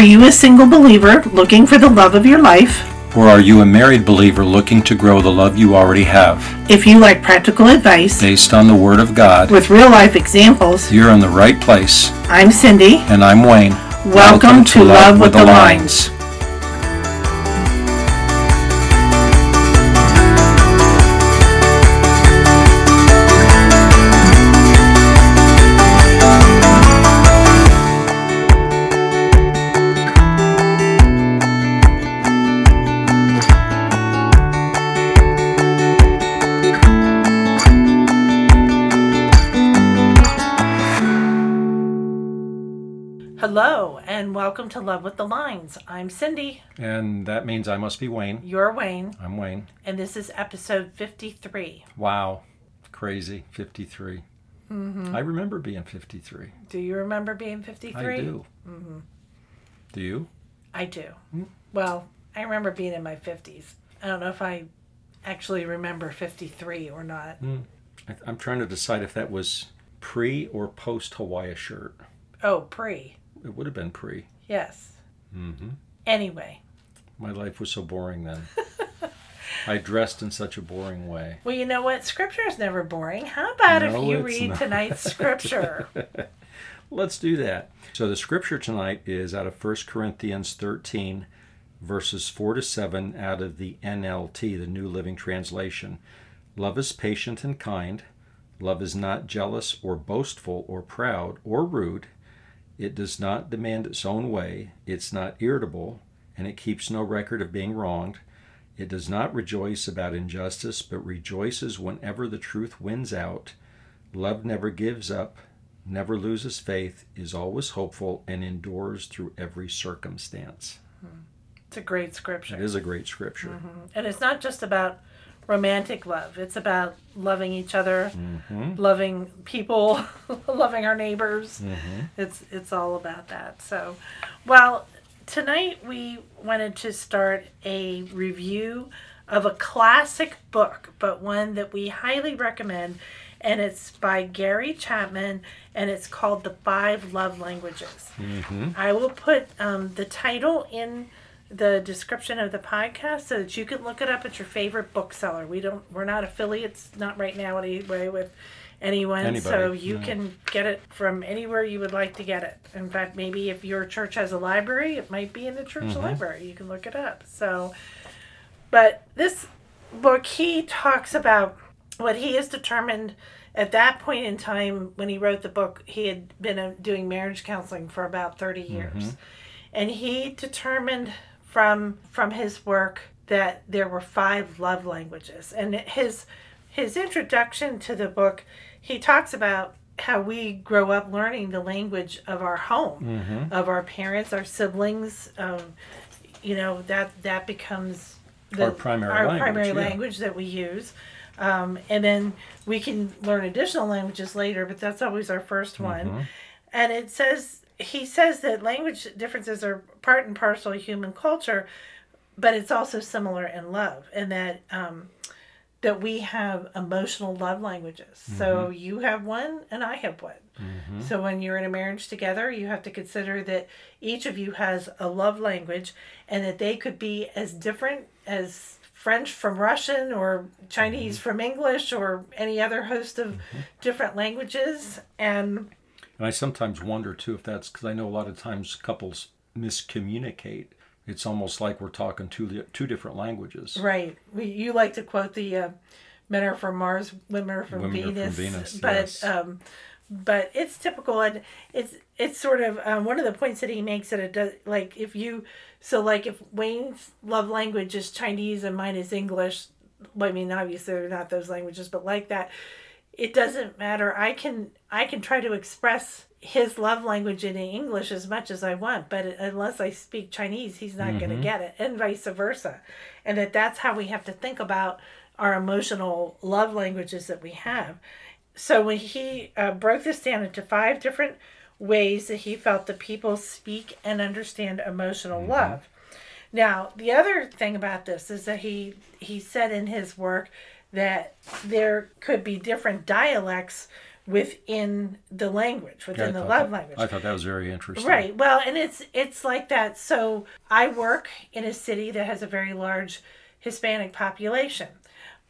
Are you a single believer looking for the love of your life? Or are you a married believer looking to grow the love you already have? If you like practical advice Based on the Word of God, with real life examples, you're in the right place. I'm Cindy. And I'm Wayne. Welcome, to, Love with the Lines. Hello, welcome to Love with the Lines. I'm Cindy. And that means I must be Wayne. You're Wayne, I'm Wayne. and this is episode 53. Wow. Crazy. 53. Mm-hmm. I remember being 53. Do you remember being 53? I do. Mm-hmm. Do you? I do. Hmm? Well, I remember being in my 50s. I don't know if I actually remember 53 or not. Hmm. I, I'm trying to decide if that was pre or post Hawaii shirt. Oh, pre. It would have been pre. Yes. Mm-hmm. Anyway, My life was so boring then. I dressed in such a boring way. well, you know what? Scripture is never boring. How about if you read not. tonight's scripture? Let's do that. So the scripture tonight is out of 1 Corinthians 13, verses 4 to 7 out of the NLT, the New Living Translation. Love is patient and kind. Love is not jealous or boastful or proud or rude. It does not demand its own way. It's not irritable, and it keeps no record of being wronged. It does not rejoice about injustice, but rejoices whenever the truth wins out. Love never gives up, never loses faith, is always hopeful, and endures through every circumstance. It's a great scripture. It is a great scripture. Mm-hmm. And it's not just about romantic love, it's about loving each other, mm-hmm. loving people, loving our neighbors. Mm-hmm. It's it's all about that. So, well, tonight we wanted to start a review of a classic book, but one that we highly recommend and it's by Gary Chapman and it's called The Five Love Languages. Mm-hmm. I will put um, the title in the description of the podcast so that you can look it up at your favorite bookseller. We don't we're not affiliates not right now anyway with anyone so you can get it from anywhere you would like to get it. In fact, maybe if your church has a library, it might be in the church library. You can look it up. So but this book he talks about what he has determined at that point in time when he wrote the book he had been uh, doing marriage counseling for about 30 years and he determined from from his work that there were five love languages. And his his introduction to the book he talks about how we grow up learning the language of our home of our parents our siblings um, you know that that becomes the, Our primary our language, primary yeah. language that we use. Um, and then we can learn additional languages later but that's always our 1st one. And it says he says that language differences are part and parcel of human culture but it's also similar in love and that um, that we have emotional love languages. So mm-hmm. you have one and i have one. Mm-hmm. So when you're in a marriage together you have to consider that each of you has a love language and that they could be as different as french from russian or chinese mm-hmm. from english or any other host of different languages. And And I sometimes wonder too if that's because I know a lot of times couples miscommunicate. It's almost like we're talking two two different languages. Right. We, you like to quote the uh, men are from Mars, women are from Women are from Venus. Venus, but yes. um, but it's typical, and it's it's sort of um, one of the points that he makes that it does like if you so like if Wayne's love language is Chinese and mine is English. well, I mean, obviously they're not those languages, but like that, it doesn't matter. I can I can try to express his love language in English as much as I want, but unless I speak Chinese, he's not going to get it, and vice versa. And that that's how we have to think about our emotional love languages that we have. So when he uh, broke this down into five different ways that he felt that people speak and understand emotional love. Now, the other thing about this is that he he said in his work that there could be different dialects within the language, within I the love that- language. I thought that was very interesting. Right. Well, and it's it's like that. So I work in a city that has a very large Hispanic population.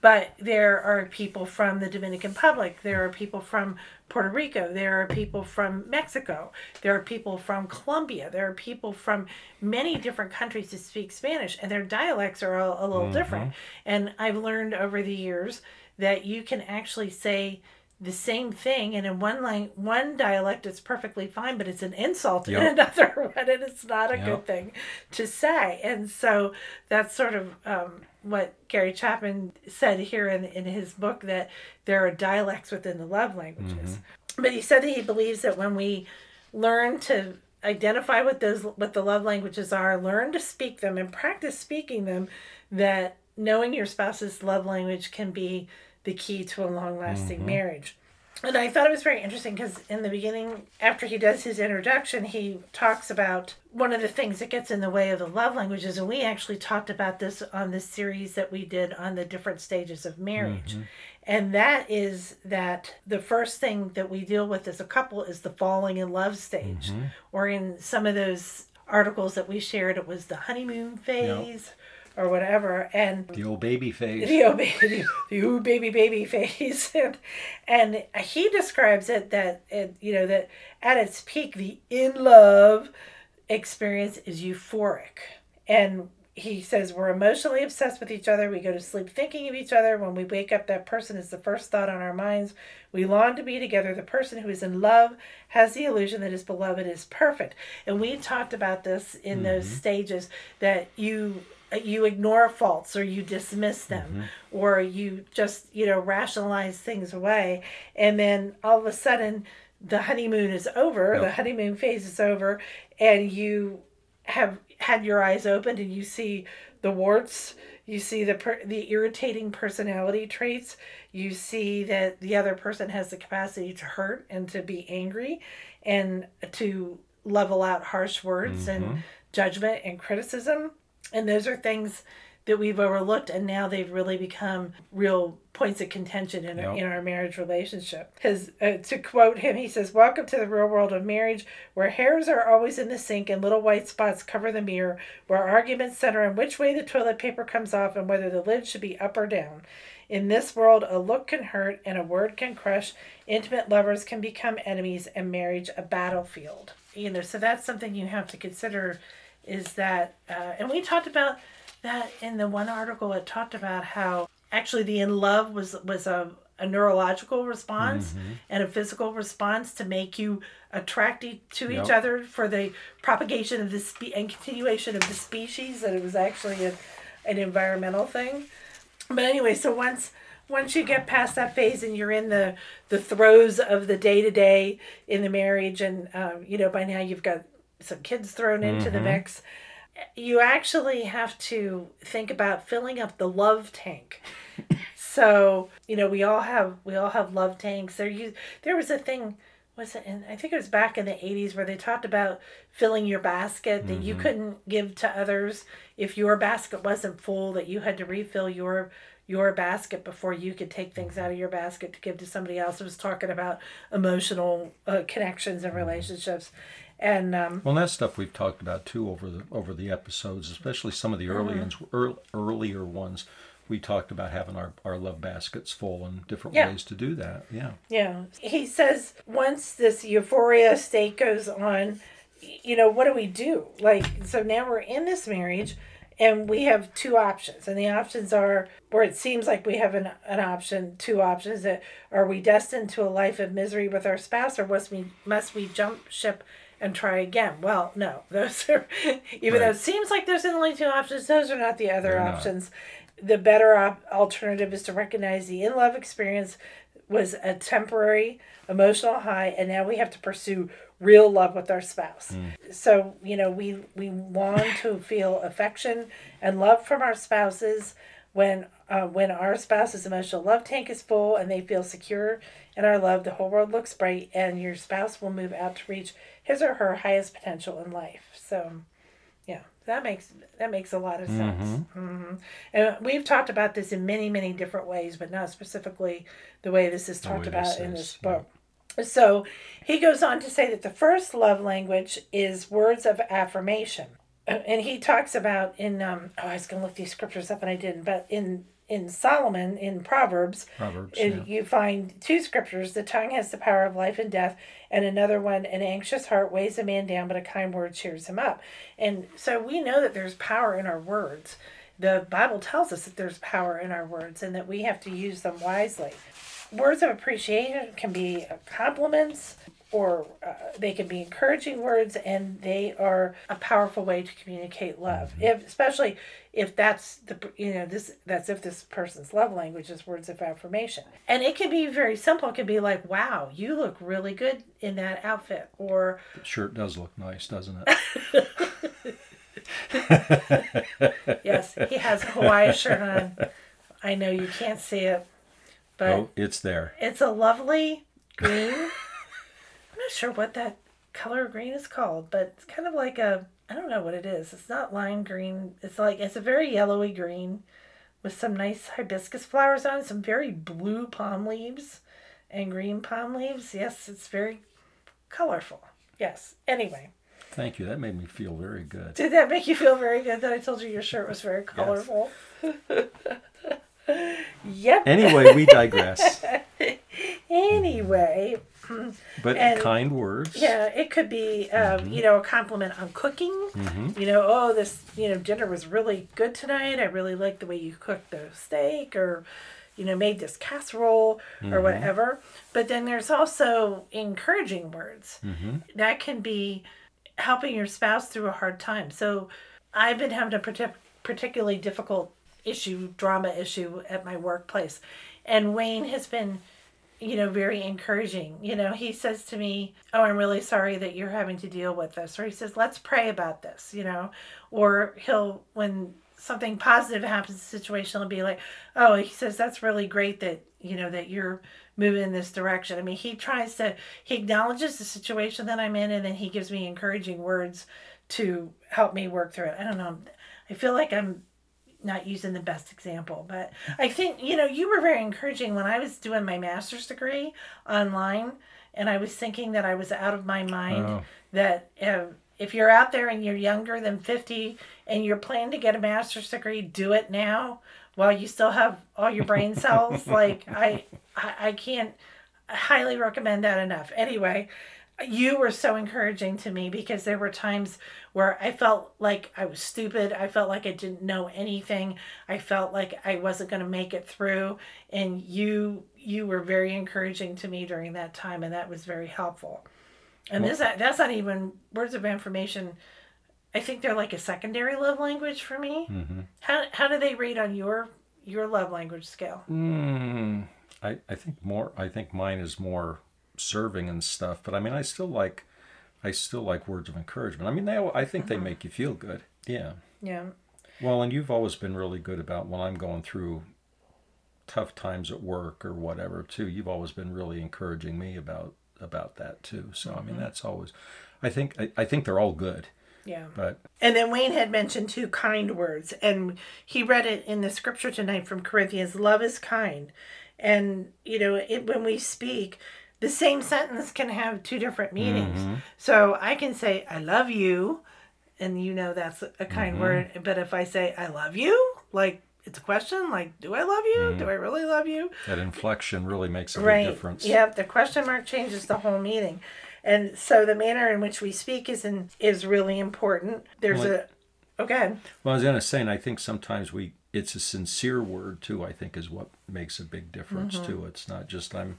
But there are people from the Dominican Republic, there are people from Puerto Rico, there are people from Mexico, there are people from Colombia, there are people from many different countries that speak Spanish, and their dialects are all a little mm-hmm. different. And I've learned over the years that you can actually say the same thing and in one lang- one dialect it's perfectly fine but it's an insult in another one and it's not a Yep. good thing to say. And so that's sort of um, what gary chapman said here in, in his book that there are dialects within the love languages. But he said that he believes that when we learn to identify what those what the love languages are learn to speak them and practice speaking them that knowing your spouse's love language can be the key to a long lasting mm-hmm. marriage and I thought it was very interesting because in the beginning, after he does his introduction, he talks about one of the things that gets in the way of the love languages. And we actually talked about this on the series that we did on the different stages of marriage. Mm-hmm. And that is that the first thing that we deal with as a couple is the falling in love stage. Mm-hmm. Or in some of those articles that we shared, it was the honeymoon phase or whatever. And The old baby phase. the old baby, the ooh baby baby phase, and and he describes it that it, you know that at its peak, the in love experience is euphoric, and he says we're emotionally obsessed with each other. We go to sleep thinking of each other. When we wake up, that person is the first thought on our minds. We long to be together. The person who is in love has the illusion that his beloved is perfect. And we talked about this in those mm-hmm. stages that you you ignore faults or you dismiss them mm-hmm. or you just you know rationalize things away. And then all of a sudden the honeymoon is over the honeymoon phase is over and you have had your eyes opened and you see the warts you see the per- the irritating personality traits you see that the other person has the capacity to hurt and to be angry and to level out harsh words and mm-hmm. judgment and criticism and those are things that we've overlooked and now they've really become real points of contention in, our, Yep. in our marriage relationship. His uh, to quote him he says welcome to the real world of marriage where hairs are always in the sink and little white spots cover the mirror where arguments center on which way the toilet paper comes off and whether the lid should be up or down. In this world a look can hurt and a word can crush. Intimate lovers can become enemies and marriage a battlefield. You know so that's something you have to consider is that uh, and we talked about that in the one article it talked about how actually the in love was was a, a neurological response and a physical response to make you attracted to each other for the propagation of the spe- and continuation of the species that it was actually a, an environmental thing. But anyway so once once you get past that phase and you're in the the throes of the day to day in the marriage and um, you know by now you've got some kids thrown into the mm-hmm. mix. You actually have to think about filling up the love tank. So you know we all have we all have love tanks. There you there was a thing was it in, I think it was back in the 80s where they talked about filling your basket that you mm-hmm. couldn't give to others if your basket wasn't full that you had to refill your your basket before you could take things mm-hmm. out of your basket to give to somebody else. It was talking about emotional uh, connections and relationships. And um, Well, that's stuff we've talked about too over the over the episodes, especially some of the early Mm-hmm. ones, earl- earlier ones. We talked about having our, our love baskets full and different Yeah. ways to do that. Yeah. Yeah. He says once this euphoria state goes on, you know, what do we do? Like, so now we're in this marriage and we have two options. And the options are where it seems like we have an, an option, two options that are we destined to a life of misery with our spouse or must we, must we jump ship and try again? Well, no, those are, even though it seems like there's only two options, those are not the other They're not. options. The better op- alternative is to recognize the in love experience was a temporary emotional high and now we have to pursue real love with our spouse so you know we we want to feel affection and love from our spouses when uh, when our spouse's emotional love tank is full and they feel secure in our love the whole world looks bright and your spouse will move out to reach his or her highest potential in life. So yeah that makes that makes a lot of sense. Hmm and we've talked about this in many many different ways but not specifically the way this is talked about in is, this yeah. book. So he goes on to say that the first love language is words of affirmation. And he talks about in um, oh I was gonna look these scriptures up and I didn't, but in in Solomon in Proverbs, Proverbs, it- yeah. you find two scriptures: the tongue has the power of life and death, and another one: an anxious heart weighs a man down, but a kind word cheers him up. And so we know that there's power in our words. The Bible tells us that there's power in our words, and that we have to use them wisely. Words of appreciation can be compliments. Or uh, they can be encouraging words, and they are a powerful way to communicate love. If, especially if that's the you know this that's if this person's love language is words of affirmation and it can be very simple it can be like wow you look really good in that outfit or The shirt does look nice, doesn't it? yes he has a hawaii shirt on i know you can't see it but oh, it's there. it's a lovely green not sure what that color of green is called but it's kind of like a i don't know what it is. It's not lime green. It's like it's a very yellowy green with some nice hibiscus flowers on some very blue palm leaves and green palm leaves. Yes it's very colorful. Yes. Anyway. Thank you. That made me feel very good. did that make you feel very good that i told you your shirt was very colorful? Yep. Anyway, we digress. anyway Mm-hmm. But And- kind words. Yeah, it could be, um, you mm-hmm. know, a compliment on cooking. Mm-hmm. You know, oh, this, you know, dinner was really good tonight. I really like the way you cooked the steak or, you know, made this casserole or whatever. But then there's also encouraging words. That can be helping your spouse through a hard time. So I've been having a partic- particularly difficult issue, drama issue at my workplace. And Wayne has been you know, very encouraging. You know, he says to me, Oh, I'm really sorry that you're having to deal with this. Or he says, Let's pray about this, you know. Or he'll, when something positive happens the situation, he'll be like, Oh, he says, That's really great that, you know, that you're moving in this direction. I mean, he tries to, he acknowledges the situation that I'm in and then he gives me encouraging words to help me work through it. I don't know. I feel like I'm not using the best example, but I think, you know, you were very encouraging when I was doing my master's degree online and I was thinking that I was out of my mind. Oh. That uh, if you're out there and you're younger than 50 and you're planning to get a master's degree, do it now while you still have all your brain cells. like, I, I, I can't highly recommend that enough. Anyway, you were so encouraging to me because there were times where I felt like I was stupid. I felt like I didn't know anything. I felt like I wasn't going to make it through and you you were very encouraging to me during that time and that was very helpful. And this that's not even words of affirmation. I think they're like a secondary love language for me. Mm-hmm. How how do they rate on your your love language scale? Mm, I, I think more. I think mine is more serving and stuff. But I mean, I still like, I still like words of encouragement. I mean, they. I think they uh-huh. make you feel good. Yeah. Yeah. Well, and you've always been really good about when I'm going through tough times at work or whatever too. You've always been really encouraging me about about that too. So I mean, mm-hmm. that's always. I think I, I think they're all good, Yeah. but And then Wayne had mentioned two kind words, and he read it in the scripture tonight from Corinthians love is kind. And, you know, it, when we speak, the same sentence can have two different meanings. Mm-hmm. So I can say, I love you, and you know that's a kind mm-hmm. word. But if I say, I love you, like it's a question, like, do I love you? Mm-hmm. Do I really love you? that inflection really makes a right. big difference. Yep, the question mark changes the whole meaning. And so the manner in which we speak is in, is really important. There's Well, a okay. Oh, well, I was gonna say, and I think sometimes we it's a sincere word too. I think is what makes a big difference Mm-hmm. too. It's not just I'm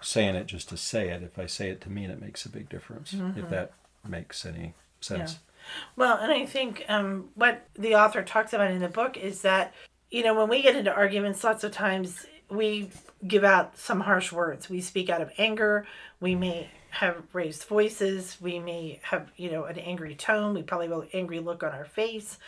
saying it just to say it. If I say it to mean it makes a big difference. Mm-hmm. If that makes any sense. Well, and I think um, what the author talks about in the book is that, you know, when we get into arguments, lots of times we give out some harsh words. We speak out of anger. We may have raised voices. We may have, you know, an angry tone. We probably will angry look on our face.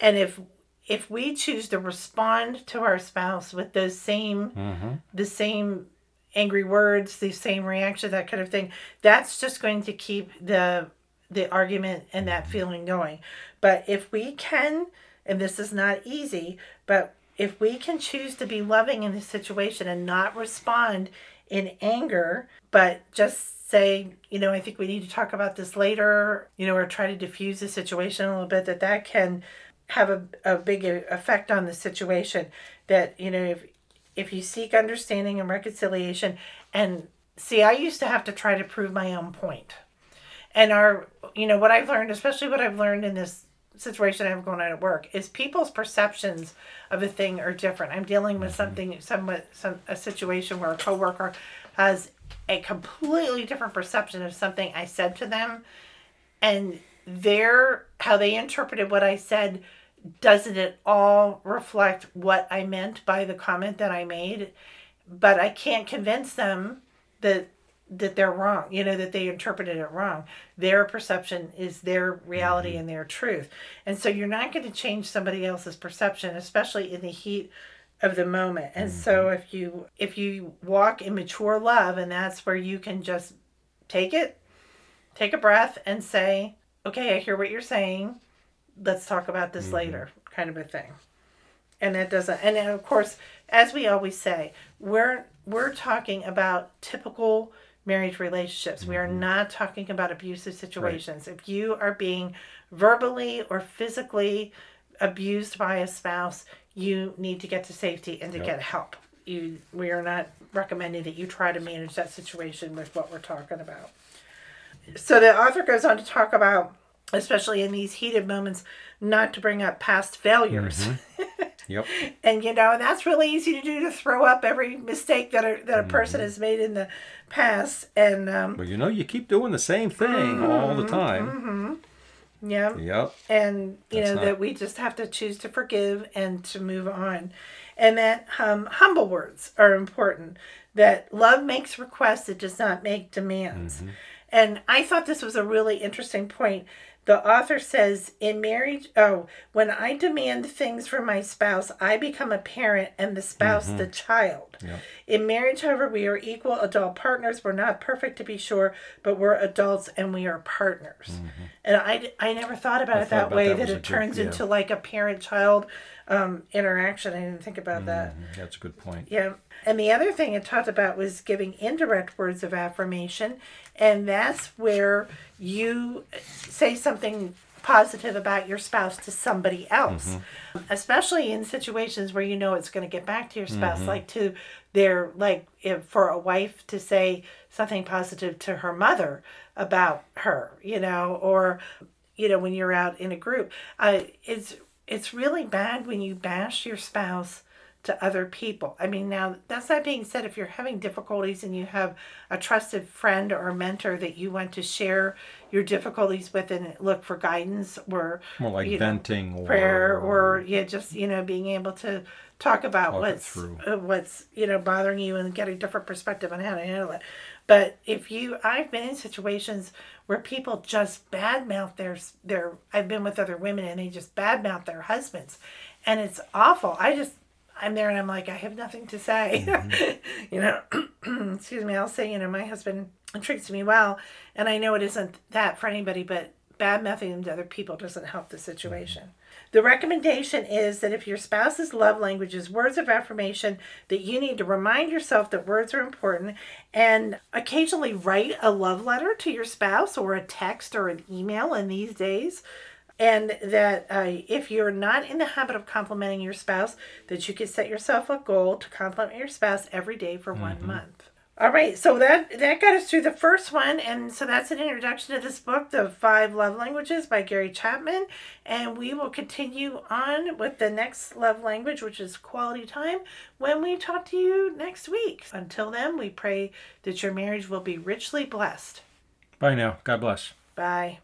And if if we choose to respond to our spouse with those same Mm-hmm. the same angry words, the same reaction, that kind of thing, that's just going to keep the the argument and that feeling going. But if we can, and this is not easy, but if we can choose to be loving in the situation and not respond in anger, but just say, you know, I think we need to talk about this later, you know, or try to diffuse the situation a little bit, that that can have a, a big effect on the situation. That, you know, if, if you seek understanding and reconciliation, and see, I used to have to try to prove my own point. And our, you know, what I've learned, especially what I've learned in this situation I have going on at work is people's perceptions of a thing are different. I'm dealing with mm-hmm. something, somewhat, some a situation where a coworker has a completely different perception of something I said to them, and their how they interpreted what I said doesn't at all reflect what I meant by the comment that I made. But I can't convince them that that they're wrong you know that they interpreted it wrong their perception is their reality mm-hmm. and their truth and so you're not going to change somebody else's perception especially in the heat of the moment and mm-hmm. so if you if you walk in mature love and that's where you can just take it take a breath and say okay i hear what you're saying let's talk about this mm-hmm. later kind of a thing and it doesn't and of course as we always say we're we're talking about typical marriage relationships. Mm-hmm. We are mm-hmm. not talking about abusive situations. Right. If you are being verbally or physically abused by a spouse, you need to get to safety and to yep. get help. You we are not recommending that you try to manage that situation with what we're talking about. So the author goes on to talk about especially in these heated moments not to bring up past failures. Mm-hmm. Yep. and you know, that's really easy to do to throw up every mistake that a, that a person mm-hmm. has made in the past. And um, well, you know, you keep doing the same thing mm-hmm, all the time. Mm-hmm. Yeah. Yep. And you that's know not... that we just have to choose to forgive and to move on, and that um, humble words are important. That love makes requests; it does not make demands. Mm-hmm. And I thought this was a really interesting point the author says, in marriage, oh, when I demand things from my spouse, I become a parent and the spouse mm-hmm. the child. Yeah. In marriage, however, we are equal adult partners. We're not perfect to be sure, but we're adults and we are partners. Mm-hmm. And I, I never thought about I it that about way, that, that it turns good, yeah. into like a parent child um, interaction. I didn't think about mm-hmm. that. That's a good point. Yeah. And the other thing it talked about was giving indirect words of affirmation. And that's where you say something positive about your spouse to somebody else, mm-hmm. especially in situations where you know it's going to get back to your spouse, mm-hmm. like to their, like if for a wife to say something positive to her mother about her, you know, or, you know, when you're out in a group. Uh, it's, it's really bad when you bash your spouse to other people. I mean, now that's not being said if you're having difficulties and you have a trusted friend or mentor that you want to share your difficulties with and look for guidance or more like venting know, prayer or, or, yeah, just you know being able to talk about talk what's uh, what's you know bothering you and get a different perspective on how to handle it. But if you, I've been in situations where people just badmouth their their. I've been with other women and they just badmouth their husbands, and it's awful. I just I'm there and I'm like, I have nothing to say. Mm-hmm. you know, excuse me, I'll say, you know, my husband treats me well. And I know it isn't that for anybody, but bad mouthing to other people doesn't help the situation. Mm-hmm. The recommendation is that if your spouse's love language is words of affirmation, that you need to remind yourself that words are important and occasionally write a love letter to your spouse or a text or an email in these days and that uh, if you're not in the habit of complimenting your spouse that you could set yourself a goal to compliment your spouse every day for mm-hmm. one month all right so that that got us through the first one and so that's an introduction to this book the five love languages by gary chapman and we will continue on with the next love language which is quality time when we talk to you next week. Until then we pray that your marriage will be richly blessed. Bye now. God bless. Bye